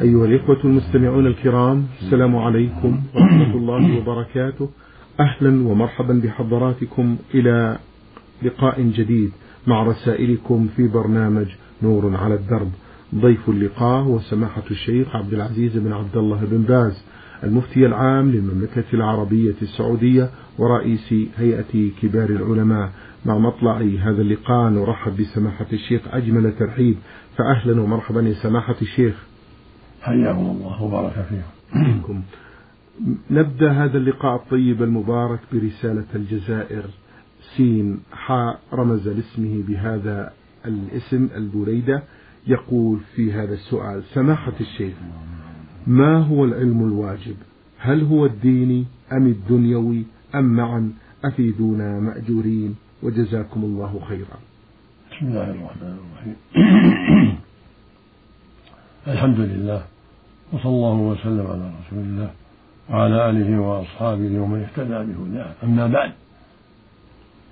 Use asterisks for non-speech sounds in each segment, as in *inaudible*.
أيها الإخوة المستمعون الكرام السلام عليكم ورحمة الله وبركاته. أهلا ومرحبا بحضراتكم إلى لقاء جديد مع رسائلكم في برنامج نور على الدرب. ضيف اللقاء هو سماحة الشيخ عبد العزيز بن عبد الله بن باز المفتي العام للمملكة العربية السعودية ورئيس هيئة كبار العلماء. مع مطلع هذا اللقاء نرحب بسماحة الشيخ أجمل ترحيب. فأهلا ومرحبا يا سماحة الشيخ. حياكم الله وبارك فيكم نبدأ هذا اللقاء الطيب المبارك برسالة الجزائر سين حاء رمز لاسمه بهذا الاسم البريدة. يقول في هذا السؤال سماحة الشيخ ما هو العلم الواجب؟ هل هو الديني أم الدنيوي؟ أم معا أفيدونا مأجورين. وجزاكم الله خيرا. بسم الله الرحمن الرحيم. الحمد لله وصلى الله وسلم على رسول الله وعلى آله وأصحابه ومن اهتدى بهداه. أما بعد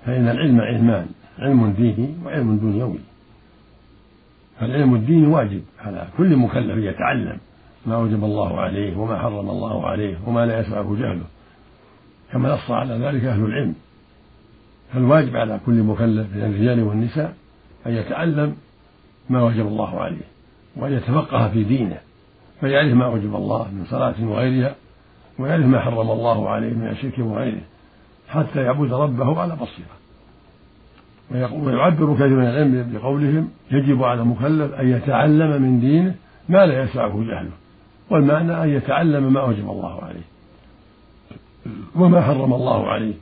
فإن العلم علمان علم ديني وعلم دنيوي فالعلم الديني واجب على كل مكلف يتعلم ما وجب الله عليه وما حرم الله عليه وما لا يسعه جهله. كما نص على ذلك أهل العلم. فالواجب على كل مكلف من الرجال والنساء أن يتعلم ما وجب الله عليه. وأن يتفقه في دينه فيعرف ما وجب الله من صلاة وغيرها ويعرف ما حرم الله عليه من الشرك وغيره حتى يعبد ربه على بصيرة. ويعبر كثير من العلم بقولهم يجب على المكلف أن يتعلم من دينه ما لا يسعه جهله والمعنى أن يتعلم ما وجب الله عليه وما حرم الله عليه.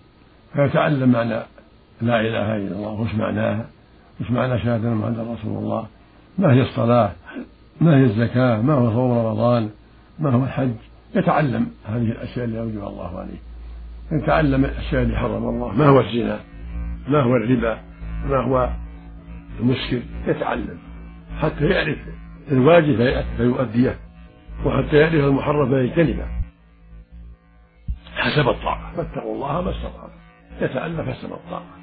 فيتعلم معنى لا إله إلا الله وش معناها؟ وش معنى شهادة محمد رسول الله؟ ما هي الصلاة؟ ما هي الزكاة؟ ما هو صوم رمضان؟ ما هو الحج؟ يتعلم هذه الأشياء اللي أوجب الله عليه. يتعلم الأشياء اللي حرم الله ما هو الزنا؟ ما هو الربا؟ ما هو المسكر يتعلم. حتى يعرف الواجب فيؤديه وحتى يعرف المحرم فيجتنبه حسب الطاقة فاتقوا الله ما استطعتم. يتعلم حسب الطاقة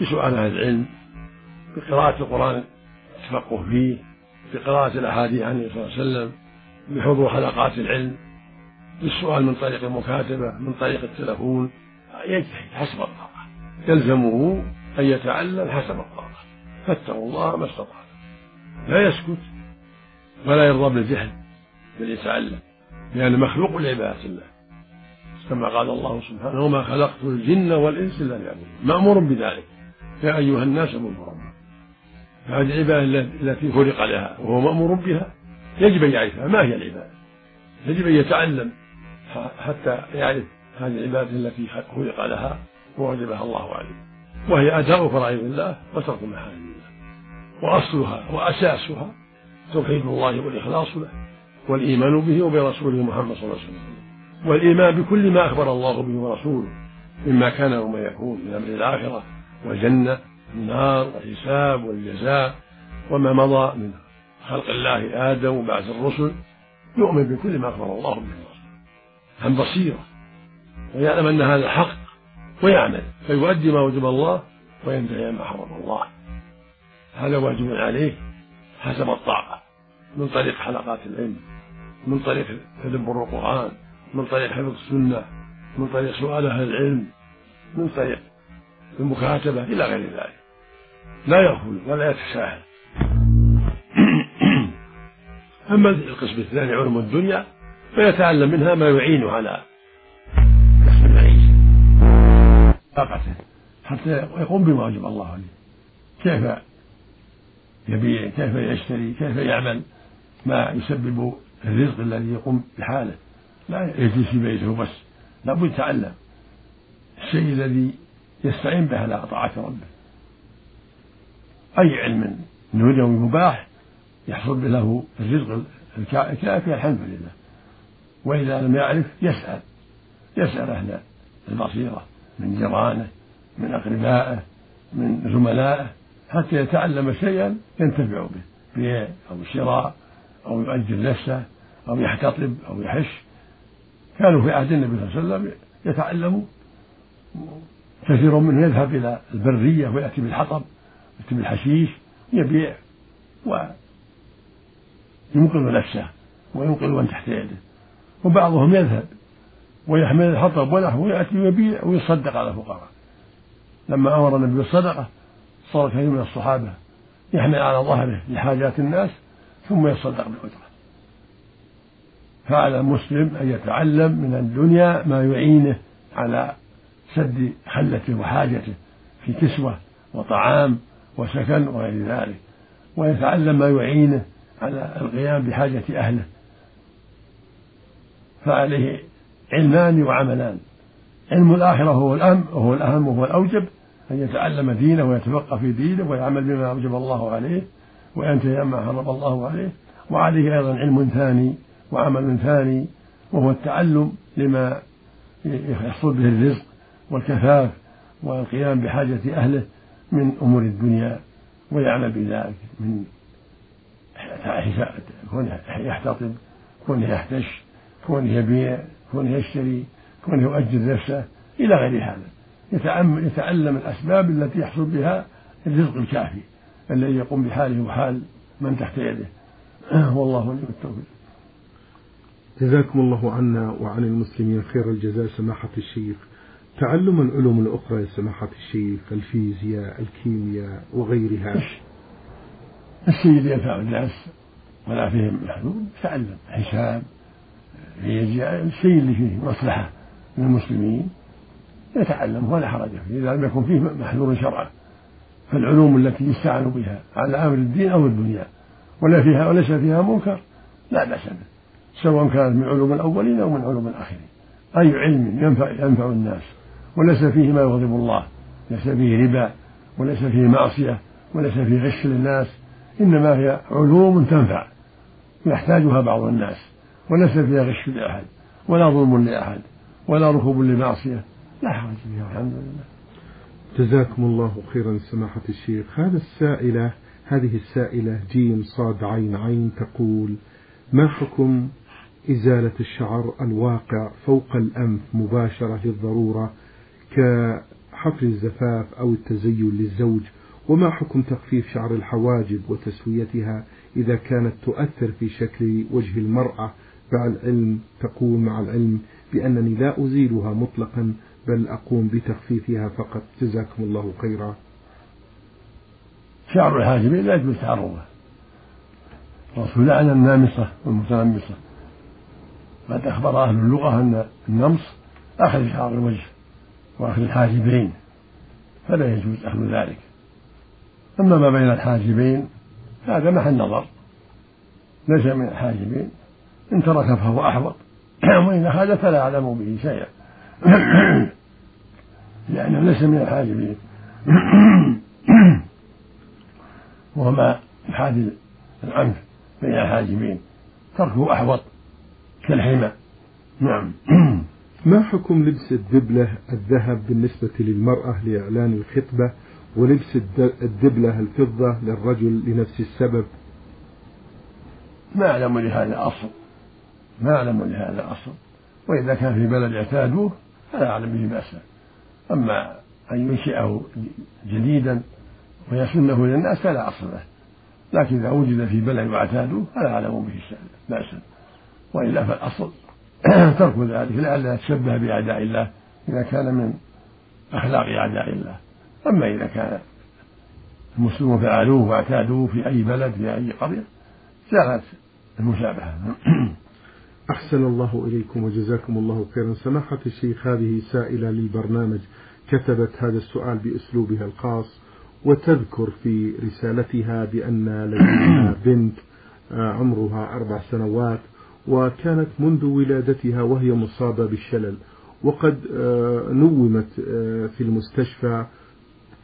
بسؤال أهل العلم بقراءة القرآن التفقه فيه. بقراءة الأحاديث عنه صلى الله عليه وسلم بحضور حلقات العلم بالسؤال من طريق المكاتبة من طريق التلفون يجتهد حسب الطاقة. يلزمه أن يتعلم حسب الطاقة. فاتقوا الله ما استطعتم. لا يسكت ولا يرضى بالجهل بل يتعلم لأنه مخلوق لعبادة الله. كما قال الله سبحانه وما خلقت الجن والإنس إلا ليعبدون. مأمور بذلك. يا أيها الناس اعبدوا ربكم. فهذه العبادة التي خلق لها وهو مأمور بها. يجب أن يعرفها. ما هي العبادة؟ يجب أن يتعلم حتى يعرف هذه العبادة التي خلق لها ووجبها الله عليه. وهي أداء فرائض الله وترك محارم الله. وأصلها وأساسها توحيد الله والإخلاص له والإيمان به وبرسوله محمد صلى الله عليه وسلم. والإيمان بكل ما أخبر الله به ورسوله مما كان وما يكون من أمر الآخرة والجنة النار والحساب والجزاء وما مضى من خلق الله آدم وبعث الرسل يؤمن بكل ما أخبر الله به. عن بصيرة. ويعلم أن هذا حق ويعمل. فيؤدي ما وجب الله وينتهي عما حرم الله. هذا واجب عليه حسب الطاقة. من طريق حلقات العلم من طريق تدبر القرآن من طريق حفظ السنة من طريق سؤال أهل العلم من طريق المكاتبة إلى غير ذلك. لا يغفل ولا يتساهل. *clears throat* أما القسم الثاني علوم الدنيا فيتعلم منها ما يعينه على كسب المعيشة طاقته حتى يقوم بما وجب الله عليه. كيف يبيع كيف يشتري كيف يعمل؟ ما يسبب الرزق الذي يقوم بحاله. لا يجلس في بيته بس. لابد يتعلم. الشيء الذي يستعين به على طاعة ربه. أي علم دنيوي مباح يحصل به له الرزق الكافي الحمد لله. وإذا لم يعرف يسأل يسأل أهل البصيرة من جيرانه من أقربائه من زملائه حتى يتعلم شيئا ينتفع به بيع أو شراء أو يؤجر نفسه أو يحتطب أو يحش. كانوا في عهد النبي صلى الله عليه وسلم يتعلموا كثير منهم يذهب إلى البرية ويأتي بالحطب. يأتي بالحشيش يبيع وينقذ نفسه وينقل من تحت يده. وبعضهم يذهب ويحمل الحطب ونحوه ويأتي ويبيع ويصدق على الفقراء. لما أمر النبي بالصدقة صار كثير من الصحابة يحمل على ظهره لحاجات الناس ثم يصدق بالأجرة فعلى المسلم أن يتعلم من الدنيا ما يعينه على سد حلته وحاجته في كسوة وطعام وسكن وغير ذلك ويتعلم ما يعينه على القيام بحاجة أهله. فعليه علمان وعملان علم الآخرة هو الأهم وهو الأهم وهو الأوجب أن يتعلم دينه ويتفقه في دينه ويعمل بما أوجب الله عليه وينتهي عما حرم الله عليه. وعليه أيضا علم ثاني وعمل ثاني وهو التعلم لما يحصل به الرزق والكفاف والقيام بحاجة أهله. من أمور الدنيا ويعمل بذلك من كونه يحتطب كونه يحتش كونه يبيع كونه يشتري كونه يؤجر نفسه إلى غير هذا. يتعلم الأسباب التي يحصل بها الرزق الكافي الذي يقوم بحاله وحال من تحت يده. *clears throat* والله ولي التوفيق. جزاكم الله عنا وعن المسلمين خير الجزاء سماحة الشيخ. تعلم العلوم الأخرى يا سماحة الشيخ الفيزياء الكيمياء وغيرها. اللي ينفع الناس ولا فيهم محدود تعلم. حساب فيزياء الشيء اللي فيه مصلحة للمسلمين يتعلم ولا حرج فيه. إذا لم يكن فيه محذور شرعا فالعلوم التي يستعان بها على أمر الدين أو الدنيا ولا فيها وليس فيها منكر لا بأس به سواء كانت من علوم الأولين أو من علوم الآخرين. أي علم ينفع, ينفع الناس وليس فيه ما يغضب الله ليس فيه ربا وليس فيه معصية وليس فيه غش للناس إنما هي علوم تنفع يحتاجها بعض الناس وليس فيها غش لأحد ولا ظلم لأحد ولا ركوب لمعصية. لا حرج فيها الحمد لله. جزاكم الله خيرا سماحة الشيخ. هذا السائلة هذه السائلة جيم صاد عين عين تقول ما حكم إزالة الشعر الواقع فوق الأنف مباشرة للضرورة كحفر الزفاف أو التزين للزوج وما حكم تخفيف شعر الحواجب وتسويتها إذا كانت تؤثر في شكل وجه المرأة؟ مع العلم تقول مع العلم بأنني لا أزيلها مطلقا بل أقوم بتخفيفها فقط. جزاكم الله خيرا. شعر الحاجب لا يجوز تعرضه الرسول لعن النامصة والمتنمصة قد أخبر أهل اللغة أن النمص أخذ شعر الوجه. وأخذ الحاجبين فلا يجوز أخذ ذلك. أما ما بين الحاجبين هذا محل نظر. ليس من الحاجبين. إن ترك فهو أحوط. *clears throat* وإن أخذ فلا أعلم به شيئا. *clears throat* لأنه ليس من الحاجبين. *clears throat* وما يحاذي العنف بين الحاجبين. تركه أحوط كالحمى. نعم. ما حكم لبس الدبلة الذهب بالنسبة للمرأة لإعلان الخطبة ولبس الدبلة الفضة للرجل لنفس السبب؟ ما أعلم لهذا أصل. ما أعلم لهذا أصل. وإذا كان في بلد اعتادوه فلا أعلم به بأسا أما أن ينشئه جديدا ويسنه للناس فلا أصل له. لكن إذا وجد في بلد واعتادوه فلا أعلم به بأسا وإلا فالأصل *clears throat* ترك ذلك لئلا يتشبه بأعداء الله إذا كان من أخلاق أعداء الله. أما إذا كان المسلمون فعلوه واعتادوه في أي بلد في أي قرية جاءت المشابهة. *clears throat* أحسن الله إليكم وجزاكم الله خيرا. سماحة الشيخ هذه سائلة للبرنامج كتبت هذا السؤال بأسلوبها الخاص وتذكر في رسالتها بأن لديها بنت آه، عمرها أربع سنوات وكانت منذ ولادتها وهي مصابة بالشلل. وقد آه، نومت آه، في المستشفى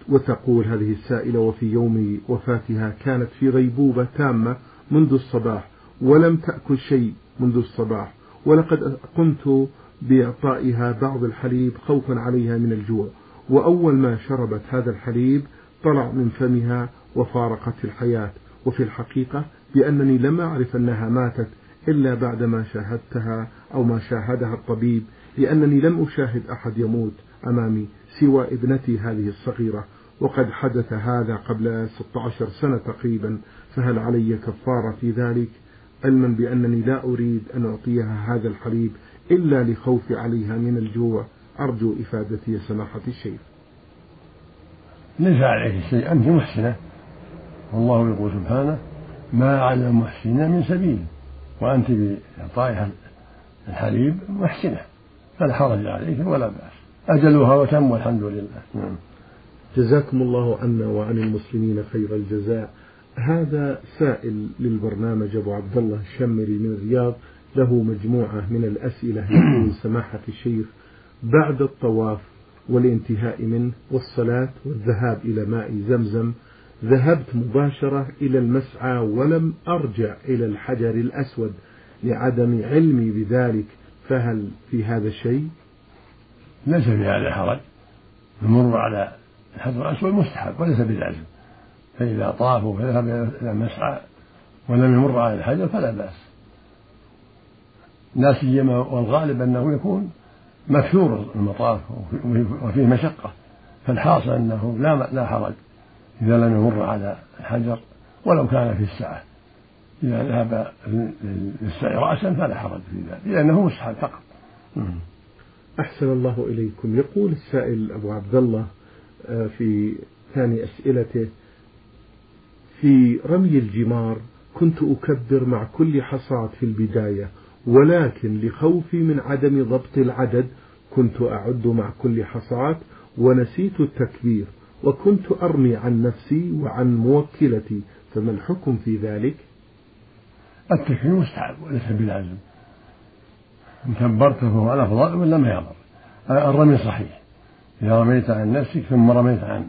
وتقول هذه السائلة وفي يوم وفاتها كانت في غيبوبة تامة منذ الصباح ولم تأكل شيء منذ الصباح. ولقد قمت بإعطائها بعض الحليب خوفا عليها من الجوع. وأول ما شربت هذا الحليب طلع من فمها وفارقت الحياة. وفي الحقيقة بأنني لم أعرف أنها ماتت إلا بعدما شاهدتها أو ما شاهدها الطبيب لأنني لم أشاهد أحد يموت أمامي سوى ابنتي هذه الصغيرة وقد حدث هذا قبل 16 سنة تقريبا فهل علي كفارة في ذلك؟ علما بأنني لا أريد أن أعطيها هذا الحليب إلا لخوفي عليها من الجوع. أرجو إفادتي سماحة الشيخ. ليس عليك شيء أنت محسنة. والله يقول سبحانه ما على المحسنين من سبيل. وأنت بإعطائها الحليب محسنة فلا حرج عليك ولا بأس. أجلها وتم والحمد لله. نعم. جزاكم الله عنا وعن المسلمين خير الجزاء. هذا سائل للبرنامج أبو عبد الله الشمري من الرياض له مجموعة من الأسئلة. يقول سماحة الشيخ بعد الطواف والانتهاء منه والصلاة والذهاب إلى ماء زمزم ذهبت مباشرة إلى المسعى ولم أرجع إلى الحجر الأسود لعدم علمي بذلك فهل في هذا شيء؟ ليس في هذا حرج. المر على الحجر الأسود مستحب وليس بلازم. فإذا طافوا فذهب إلى المسعى ولم يمر على الحجر فلا بأس. لا سيما والغالب أنه يكون مكثور المطاف وفيه مشقة. فالحاصل أنه لا لا حرج. إذا لم يمر على الحجر ولو كان في الساعة. إذا ذهب للسعي رأسا فلا حرج في ذلك لأنه مسحب فقط. أحسن الله إليكم. يقول السائل أبو عبد الله آه، في ثاني أسئلته في رمي الجمار كنت أكبر مع كل حصاة في البداية ولكن لخوفي من عدم ضبط العدد كنت أعد مع كل حصاة ونسيت التكبير. وكنت أرمي عن نفسي وعن موكلتي فما الحكم في ذلك؟ التكبير مستحب وليس بلازم. إن كبرت فهو الأفضل ولا ما يضر الرمي صحيح. إذا رميت عن نفسك ثم رميت عن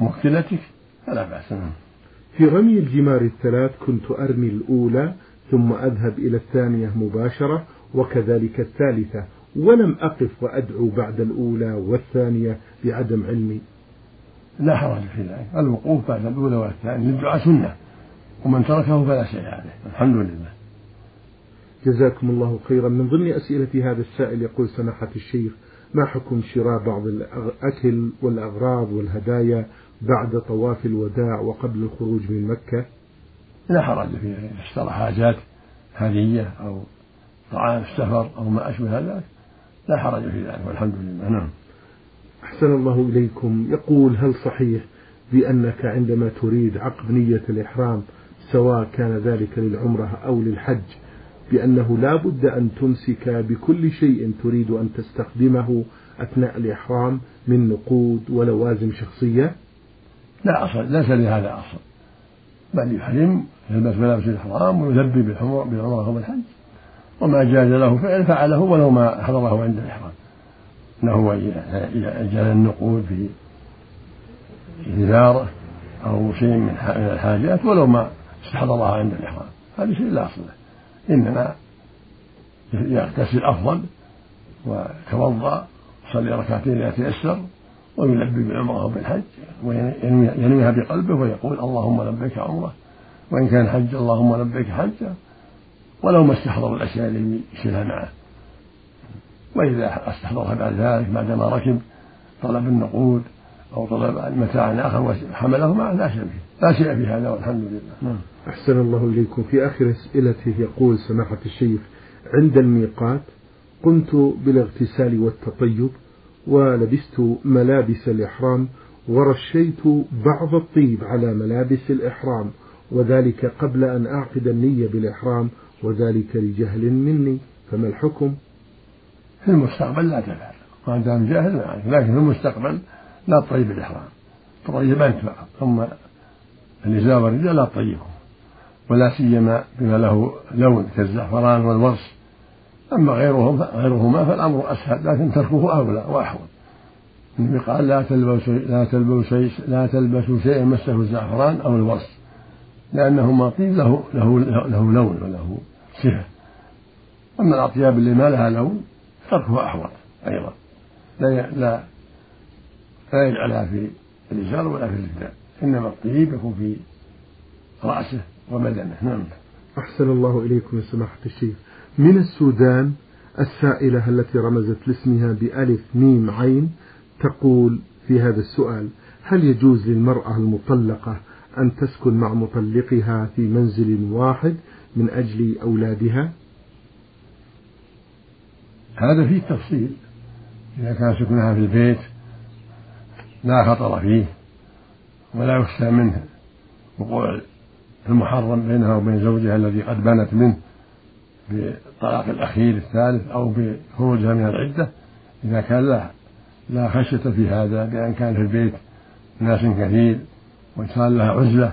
موكلتك فلا بأس في رمي الجمار الثلاث كنت أرمي الأولى ثم أذهب إلى الثانية مباشرة وكذلك الثالثة ولم أقف وأدعو بعد الأولى والثانية بعدم علمي. لا حرج في ذلك. الوقوف بعد الأولى والثانية للدعاء سنة. ومن تركه فلا شيء عليه. الحمد لله. جزاكم الله خيرا. من ضمن أسئلة هذا السائل يقول سماحة الشيخ ما حكم شراء بعض الأكل والأغراض والهدايا بعد طواف الوداع وقبل الخروج من مكة؟ لا حرج في اشترى حاجات هدية أو طعام السفر أو ما أشبه ذلك لا حرج في ذلك. والحمد لله. نعم. أحسن الله إليكم. يقول هل صحيح بأنك عندما تريد عقد نية الإحرام سواء كان ذلك للعمرة أو للحج بأنه لا بد أن تمسك بكل شيء تريد أن تستخدمه أثناء الإحرام من نقود ولوازم شخصية؟ لا أصل ليس لهذا أصل. بل يحرم يلبس ملابس الإحرام ويلبي بالعمرة أو بالحج وما جاز له فعل فعله ولو ما حضره عند الإحرام. أنه يجعل النقود في إزارة أو شيء من الحاجات ولو ما استحضرها عند الإحرام. هذا شيء لا أصل له. إنما يغتسل أفضل ويتوضأ يصلي ركعتين إذا تيسر ويلبي بالعمرة أو بالحج وينويها بقلبه ويقول اللهم لبيك عمرة وإن كان حج اللهم لبيك حجة ولو ما استحضر الأشياء اللي يشيلها معه. وإذا استحضرها بعد ذلك بعدما ركب طلب النقود أو طلب متاع آخر وحمله معه لا شيء لا شيء في هذا والحمد لله نعم. أحسن الله إليكم في آخر أسئلته يقول سماحة الشيخ عند الميقات قمت بالاغتسال والتطيب ولبست ملابس الإحرام ورشيت بعض الطيب على ملابس الإحرام وذلك قبل أن أعقد النية بالإحرام وذلك لجهل مني فما الحكم؟ في المستقبل لا تفعل ما دام جاهل ما عليك لكن في المستقبل لا تطيب الإحرام. أنت فقط. ثم النساء والرجال لا تطيبهم. ولا سيما بما له لون كالزعفران والورس. أما غيرهم غيرهما فالأمر أسهل لكن تركه أولى وأحوط. النبي قال لا تلبسوا لا تلبسوا لا تلبسوا شيئا مسه الزعفران أو الورس. لأنهما طيب له له له لون وله صفة. أما الأطياب اللي ما لها لون تركها أحوط أيضا. لا لا لا يجعلها في الإزار ولا في الرداء إنما الطيب يكون في رأسه وبدنه. نعم. أحسن الله إليكم يا سماحة الشيخ. من السودان السائلة التي رمزت لاسمها بألف ميم عين تقول في هذا السؤال هل يجوز للمرأة المطلقة أن تسكن مع مطلقها في منزل واحد من أجل أولادها؟ هذا فيه تفصيل. إذا كان سكنها في البيت لا خطر فيه ولا يخشى منه. وقوع المحرم بينها وبين زوجها الذي قد بنت منه بالطلاق الأخير الثالث أو بخروجها من العدة إذا كان لا لا خشية في هذا بأن كان في البيت ناس كثير وصار لها عزلة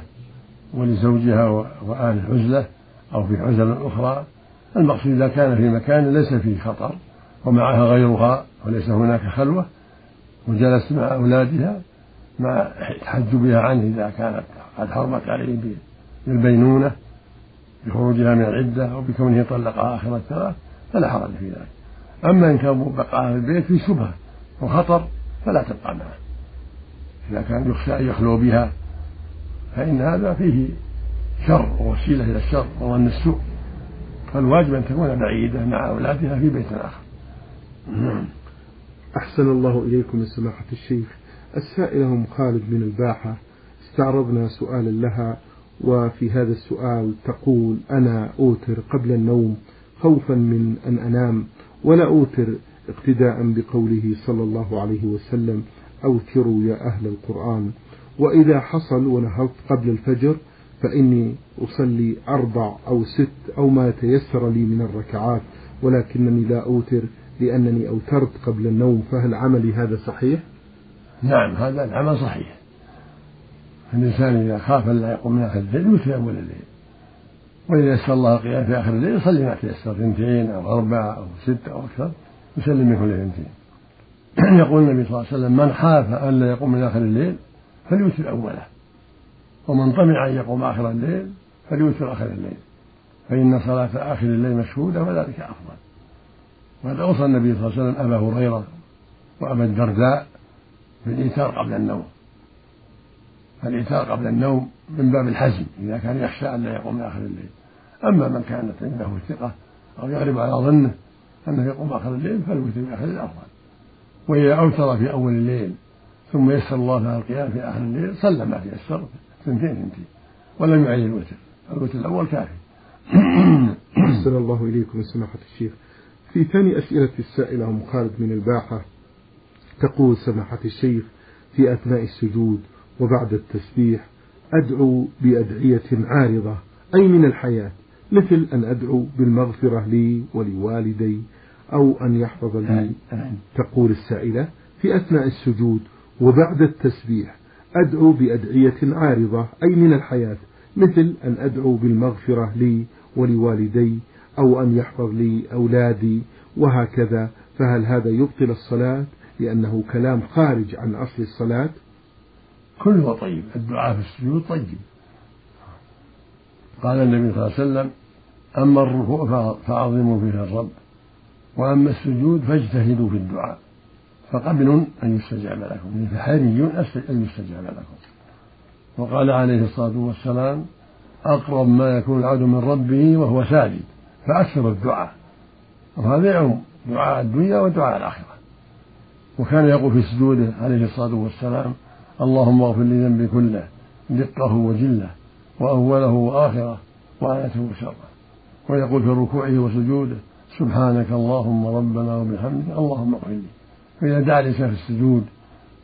ولزوجها وآله عزلة أو في عزلة أخرى. المقصود إذا كان في مكان ليس فيه خطر. ومعها غيرها وليس هناك خلوة وجلست مع أولادها مع تحجبها عنه إذا كانت قد حرمت عليه بالبينونة بخروجها من العدة أو بكونه طلقها آخر الثلاث فلا حرج في ذلك. أما إن كان بقاءها في البيت في شبهة وخطر فلا تبقى معه. إذا كان يخشى أن يخلو بها فإن هذا فيه شر ووسيلة إلى الشر وظن السوء. فالواجب أن تكون بعيدة مع أولادها في بيت آخر. أحسن الله إليكم سماحة الشيخ. السائلة أم خالد من الباحة. استعرضنا سؤالا لها وفي هذا السؤال تقول أنا أوتر قبل النوم خوفا من أن أنام ولا أوتر اقتداء بقوله صلى الله عليه وسلم أوتروا يا أهل القرآن. وإذا حصل ونهضت قبل الفجر فإني أصلي أربع أو ست أو ما تيسر لي من الركعات ولكنني لا أوتر لأنني أوترت قبل النوم فهل عملي هذا صحيح؟ نعم هذا العمل صحيح. الإنسان إذا خاف أن لا يقوم من آخر الليل يوتر أول الليل. وإذا يسر الله القيام في آخر الليل يصلي ما تيسر اثنتين أو أربعة أو ستة أو أكثر يسلم من كل اثنتين. *clears throat* يقول النبي صلى الله عليه وسلم من خاف أن لا يقوم من آخر الليل فليوتر أوله. ومن طمع أن يقوم آخر الليل فليوتر آخر الليل. فإن صلاة آخر الليل مشهودة وذلك أفضل. وقد أوصى النبي صلى الله عليه وسلم أبا هريرة وأبا الدرداء بالإيتار قبل النوم. الإيتار قبل النوم من باب الحزم إذا كان يخشى أن لا يقوم من آخر الليل. أما من كانت عنده ثقة أو يغلب على ظنه أنه يقوم آخر الليل فالوتر في آخر الليل أفضل وإذا أوتر في أول الليل ثم يسر الله له القيام في آخر الليل صلى ما تيسر ثنتين ثنتين ولم يعين الوتر. الوتر الأول كافي. أحسن الله إليكم سماحة الشيخ. في ثاني أسئلة السائلة أم خالد من الباحة تقول سماحة الشيخ في أثناء السجود وبعد التسبيح أدعو بأدعية عارضة أي من الحياة مثل أن أدعو بالمغفرة لي ولوالدي أو أن يحفظ لي. تقول السائلة في أثناء السجود وبعد التسبيح أدعو بأدعية عارضة أي من الحياة مثل أن أدعو بالمغفرة لي ولوالدي أو أن يحفظ لي أولادي وهكذا فهل هذا يبطل الصلاة؟ لأنه كلام خارج عن أصل الصلاة؟ كله طيب الدعاء في السجود طيب. قال النبي صلى الله عليه وسلم أما الركوع فعظموا فيه الرب وأما السجود فاجتهدوا في الدعاء فقبل أن يستجاب لكم فحري أن يستجاب لكم. وقال عليه الصلاة والسلام أقرب ما يكون العبد من ربه وهو ساجد. فأكثر الدعاء. وهذا يعم دعاء الدنيا ودعاء الآخرة. وكان يقول في سجوده عليه الصلاة والسلام اللهم اغفر لي ذنبي كله دقه وجله وأوله وآخره وآيته وشره ويقول في ركوعه وسجوده سبحانك اللهم ربنا وبحمدك اللهم اغفر لي. فإذا دعا الإنسان في السجود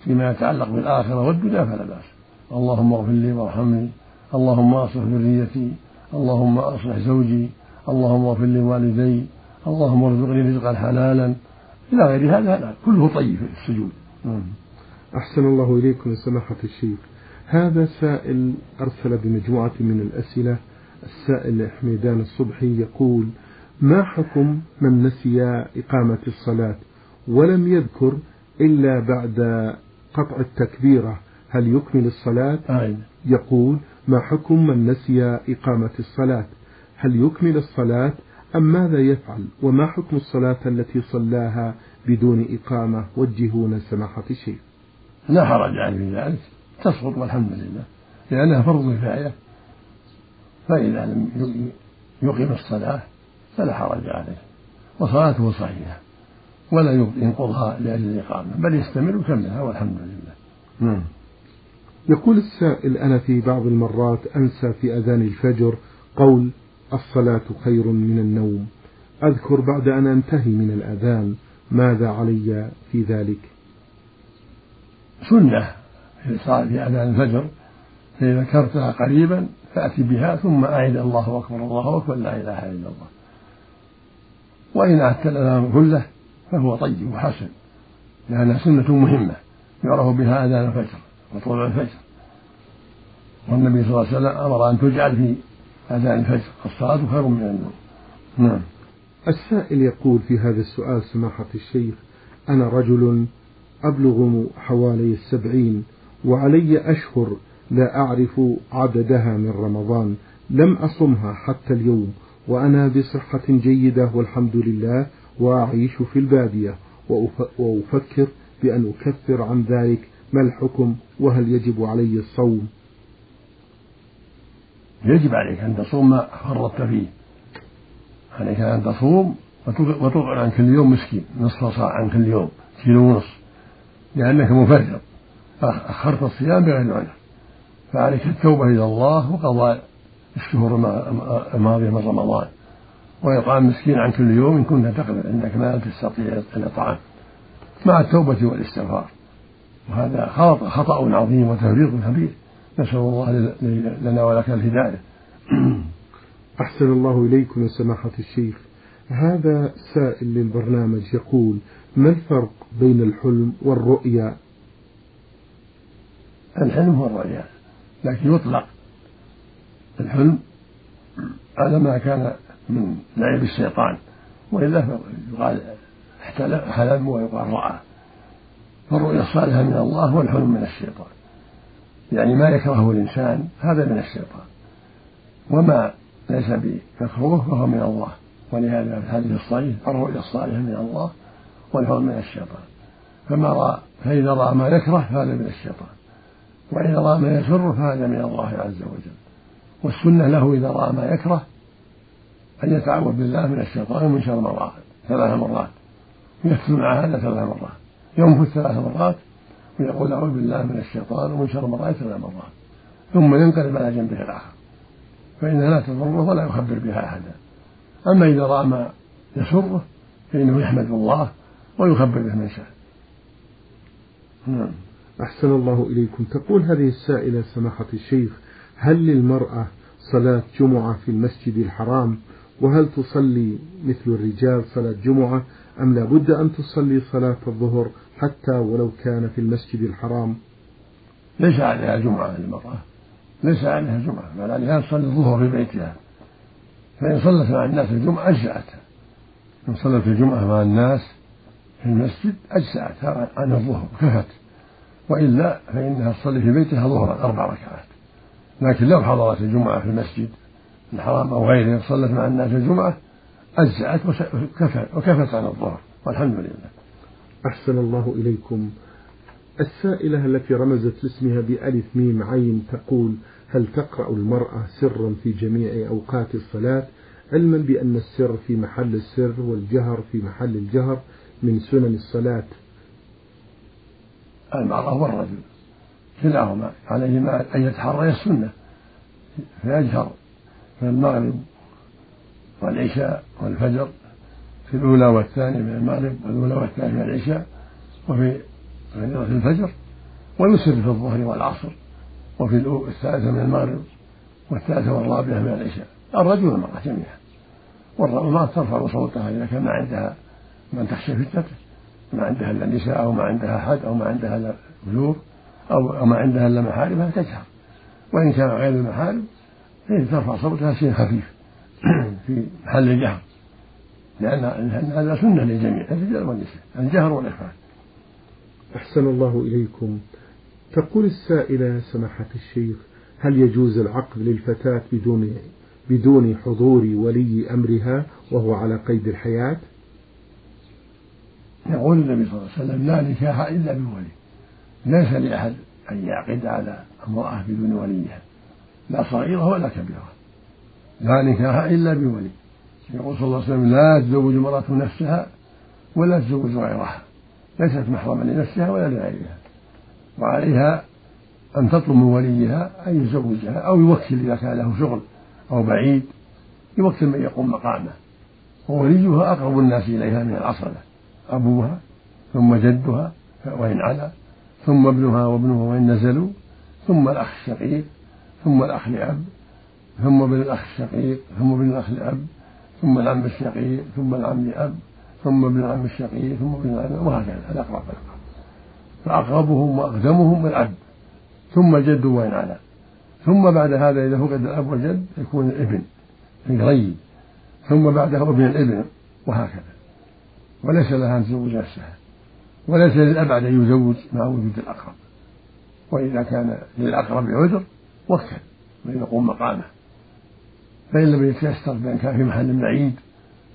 فيما يتعلق بالآخرة والدنيا فلا بأس. اللهم اغفر لي وارحمني. اللهم أصلح ذريتي. اللهم أصلح زوجي. اللهم اغفر لي والدي اللهم ارزقني رزقا حلالا إلى غير هذا لا كله طيب في السجود. أحسن الله إليكم سماحة الشيخ. هذا سائل أرسل بمجموعة من الأسئلة. السائل حميدان الصبحي يقول ما حكم من نسي إقامة الصلاة ولم يذكر إلا بعد قطع التكبيرة؟ هل يكمل الصلاة؟ آه. يقول ما حكم من نسي إقامة الصلاة هل يكمل الصلاة أم ماذا يفعل؟ وما حكم الصلاة التي صلاها بدون إقامة؟ وجهونا سماحة الشيخ. لا حرج عليه في ذلك. تسقط والحمد لله. لأنها فرض كفاية. فإذا لم يقيم الصلاة فلا حرج عليه. وصلاته صحيحة. ولا ينقضها لأجل الإقامة. بل يستمر ويكملها والحمد لله. نعم. يقول السائل أنا في بعض المرات أنسى في أذان الفجر قول الصلاة خير من النوم. أذكر بعد أن أنتهي من الأذان ماذا علي في ذلك؟ سنة. في صلاة أذان الفجر فإذا ذكرتها قريبا فأتي بها ثم أعد الله أكبر الله أكبر لا إله إلا الله. وإن أعدت الأذان كله فهو طيب وحسن لأنها سنة مهمة. يعرف بها أذان الفجر وطلوع الفجر. والنبي صلى الله عليه وسلم أمر أن تجعل في أذان الفجر. الصلاة خير من النوم. نعم. السائل يقول في هذا السؤال سماحة الشيخ أنا رجل أبلغ حوالي السبعين وعلي أشهر لا أعرف عددها من رمضان. لم أصمها حتى اليوم وأنا بصحة جيدة والحمد لله وأعيش في البادية. وأفكر بأن أكفر عن ذلك ما الحكم؟ وهل يجب علي الصوم؟ يجب عليك أن تصوم ما فرطت فيه. عليك أن تصوم وتطعم عن كل يوم مسكين نصف صاع عن كل يوم كيلو ونصف. لأنك مفرط أخرت الصيام بغير عذر. فعليك التوبة إلى الله وقضاء الشهور الماضية من رمضان. وإطعام مسكين عن كل يوم إن كنت تقدر عندك ما تستطيع الإطعام مع التوبة والإستغفار. وهذا خطأ عظيم وتفريط كبير. نسأل الله لنا ولك الهداية. *clears throat* أحسن الله إليكم يا سماحة الشيخ. هذا سائل للبرنامج يقول ما الفرق بين الحلم والرؤيا؟ الحلم هو الرؤيا لكن يطلق. الحلم على ما كان من لعب الشيطان وإلا يقال حلم ويقال رأى. فالرؤيا الصالحة من الله والحلم من الشيطان. يعني ما يكرهه الإنسان هذا من الشيطان. وما ليس بمكروه فهو من الله. ولهذا في الحديث الصحيح الرؤيا الصالحة من الله والحلم من الشيطان. فما رأى فإذا رأى ما يكره فهذا من الشيطان. وإذا رأى ما يسر فهذا من الله عز وجل. والسنة له إذا رأى ما يكره أن يتعوذ بالله من الشيطان ومن شر ما رأى ثلاث مرات. يكتب مع هذا ثلاث مرات. ينفث ثلاث مرات. ويقول أعوذ بالله من الشيطان ومن شر ما رأيت ثلاث مرات ثم ينقلب على جنبه الآخر. فإنها لا تضره ولا يخبر بها أحدا. أما إذا رأى ما يسره فإنه يحمد الله ويخبر به من شاء. نعم. أحسن الله إليكم. تقول هذه السائلة سماحة الشيخ هل للمرأة صلاة جمعة في المسجد الحرام؟ وهل تصلي مثل الرجال صلاة جمعة؟ أم لا بد أن تصلي صلاة الظهر حتى ولو كان في المسجد الحرام. ليس عليها جمعة للمرأة ليس عليها جمعة بل عليها تصلي الظهر في بيتها. فإن صلت مع الناس الجمعة أجزأتها. إن صلت الجمعة مع الناس في المسجد أجزأتها عن الظهر كفت. وإلا فإنها تصلي في بيتها ظهرا أربع ركعات. لكن لو حضرت الجمعة في المسجد الحرام أو غيره صلت مع الناس الجمعة أجزأت وكفت, وكفت عن الظهر والحمد لله. أحسن الله إليكم. السائلة التي رمزت لاسمها بألف ميم عين تقول هل تقرأ المرأة سرا في جميع أوقات الصلاة؟ علما بأن السر في محل السر والجهر في محل الجهر من سنن الصلاة. المرأة والرجل كلاهما عليهما أن يتحريا السنة فيجهر في المغرب والعشاء والفجر. في الأولى والثانية من المغرب والأولى والثانية من العشاء وفي فريضة الفجر ويسر في الظهر والعصر وفي الثالثة من المغرب والثالثة والرابعة من العشاء. الرجل والمرأة جميعا. والمرأة ترفع صوتها إذا كان ما عندها من تخشى فتنته ما عندها إلا النساء أو ما عندها أحد أو ما عندها إلا بلوغ أو ما عندها إلا محارمها تجهر. وإن كان غير المحارم ترفع صوتها شيء خفيف *clears throat* في محل الجهر. لأن هذا سنة للجميع الرجال والنساء الجهر والإخفاء أحسن الله إليكم. تقول السائلة سماحة الشيخ هل يجوز العقد للفتاة بدون بدون حضور ولي أمرها وهو على قيد الحياة؟ يقول النبي صلى الله عليه وسلم لا نكاح إلا بولي. ليس لأحد أن يعقد على امرأة بدون وليها. لا صغيرة ولا كبيرة. لا نكاح إلا بولي. يقول صلى الله عليه وسلم لا تزوج المرأة نفسها ولا تزوج غيرها. ليست محرما لنفسها ولا لغيرها. وعليها أن تطلب من وليها أن يزوجها أو يوكل إذا كان له شغل أو بعيد يوكل من يقوم مقامه. ووليها أقرب الناس إليها من العصبة أبوها ثم جدها وإن علا ثم ابنها وابنها وإن نزلوا ثم الأخ الشقيق ثم الأخ لأب ثم ابن الأخ الشقيق ثم ابن الأخ لأب. ثم العم الشقيق ثم العم لأب ثم ابن العم الشقيق ثم ابن العم وهكذا الأقرب. فالأقرب فأقربهم وأقدمهم الأب ثم الجد وإن علا ثم بعد هذا إذا فقد الأب والجد يكون الابن القريب ثم بعده ابن الابن وهكذا. وليس لها أن تزوج نفسها وليس للأبعد أن يزوج مع وجود الأقرب. وإذا كان للأقرب عذر وكل. من يقوم مقامه. فإن لم يتيسر بأن كان في محل بعيد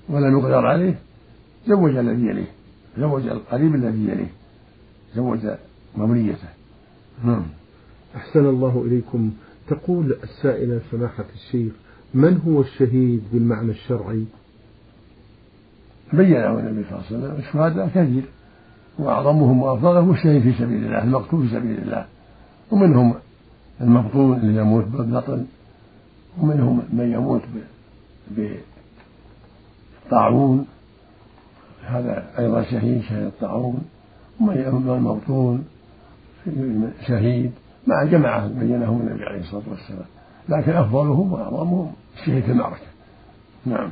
ولم يقدر عليه زوج الذي يليه زوج القريب الذي يليه زوج موليته نعم. أحسن الله إليكم. تقول السائلة سماحة الشيخ من هو الشهيد بالمعنى الشرعي؟ بينه النبي صلى الله عليه وسلم الشهداء كثير وأعظمهم وأفضلهم الشهيد في سبيل الله المقتول في سبيل الله. ومنهم المبطون اللي يموت بالبطن. ومنهم من يموت بالطاعون هذا أيضا شهيد شهيد الطاعون. ومن يموت المبطون شهيد. مع جماعة بينهم النبي عليه الصلاة والسلام. لكن أفضلهم وأعظمهم الشهيد في المعركة. نعم.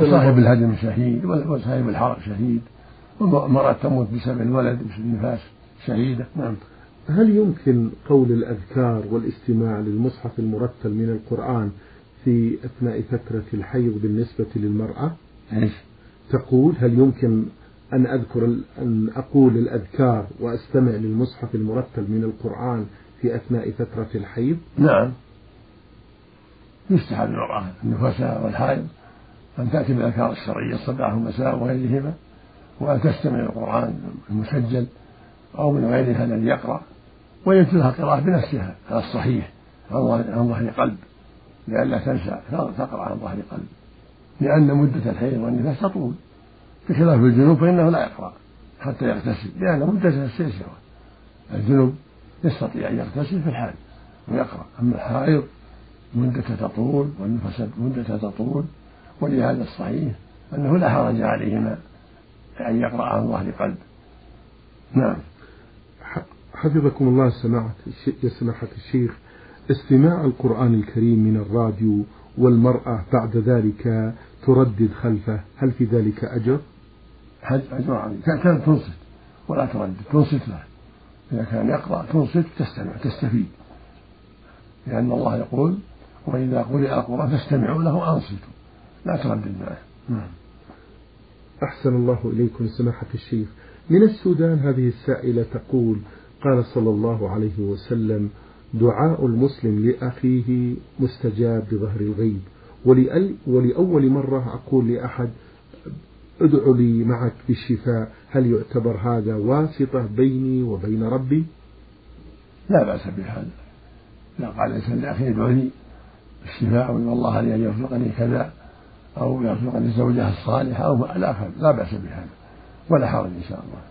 وصاحب الهدم شهيد وصاحب الحرق شهيد. والمرأة تموت بسبب الولد بسبب النفاس شهيدة. نعم. هل يمكن قول الأذكار والاستماع للمصحف المرتل من القرآن في أثناء فترة الحيض بالنسبة للمرأة؟ إيش؟ تقول هل يمكن أن أذكر أن أقول الأذكار وأستمع للمصحف المرتل من القرآن في أثناء فترة الحيض؟ نعم يستحب للمرأة النفساء والحائض أن تأتي بالأذكار الشرعية الصباح والمساء وغيرهما وأن تستمع للقرآن المسجل أو من غيرها الذي يقرأ ويجوز لها القراءة بنفسها. على الصحيح. عن ظهر قلب. لئلا تنسى. تقرأ عن ظهر قلب. لأن مدة الحيض والنفاس تطول. بخلاف الجنوب فإنه لا يقرأ حتى يغتسل. لأن مدته السيسرة الجنوب يستطيع أن يغتسل في الحال ويقرأ. أما الحائض مدة تطول والنفس مدة تطول. ولهذا الصحيح أنه لا حرج عليهما أن يقرأ عن ظهر قلب. نعم. حفظكم الله سماحة يا سماحة الشيخ استماع القرآن الكريم من الراديو والمرأة بعد ذلك تردد خلفه. هل في ذلك أجر؟ أجر عظيم. كان تنصت ولا تردد تنصت له. إذا كان يقرأ تنصت تستمع تستفيد. لأن الله يقول وإذا قرئ القرآن فاستمعوا له وأنصتوا. لا تردد معه. نعم. أحسن الله إليكم سماحة الشيخ. من السودان هذه السائلة تقول قال صلى الله عليه وسلم دعاء المسلم لأخيه مستجاب بظهر الغيب. ولأول مرة أقول لأحد ادع لي معك بالشفاء. هل يعتبر هذا واسطة بيني وبين ربي؟ لا بأس بهذا. لا قال الإنسان لأخيه ادعو لي بالشفاء وإن الله لي أن يرزقني كذا أو يرزقني الزوجة الصالحة أو لا لا بأس بهذا. ولا حرج إن شاء الله.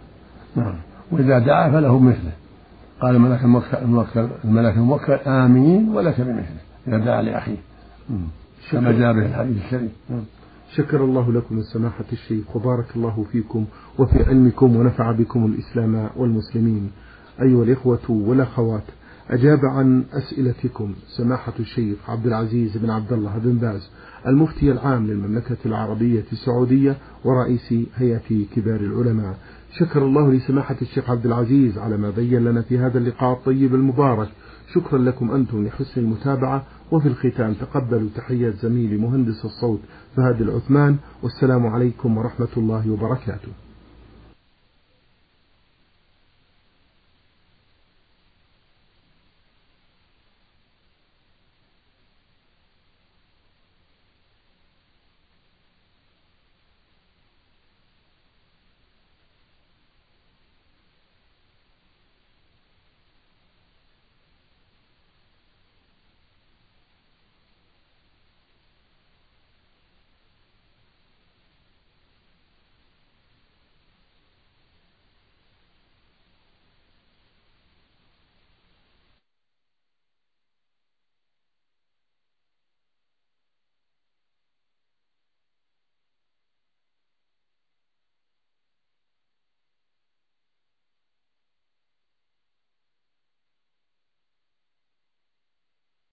نعم. وإذا دعا فله مثله. قال الملك الموكل الملك الموكل آمين ولك بمثله. إذا دعا لأخيه. كما جاء به الحديث الشريف. شكر الله لكم سماحة الشيخ. وبارك الله فيكم وفي علمكم ونفع بكم الإسلام والمسلمين. أيها الإخوة والأخوات أجاب عن أسئلتكم سماحة الشيخ عبد العزيز بن عبد الله بن باز المفتي العام للمملكة العربية السعودية ورئيس هيئة كبار العلماء. شكر الله لسماحة الشيخ عبد العزيز على ما بين لنا في هذا اللقاء الطيب المبارك. شكرا لكم أنتم لحسن المتابعة وفي الختام تقبلوا تحيات زميلي مهندس الصوت فهد العثمان والسلام عليكم ورحمة الله وبركاته.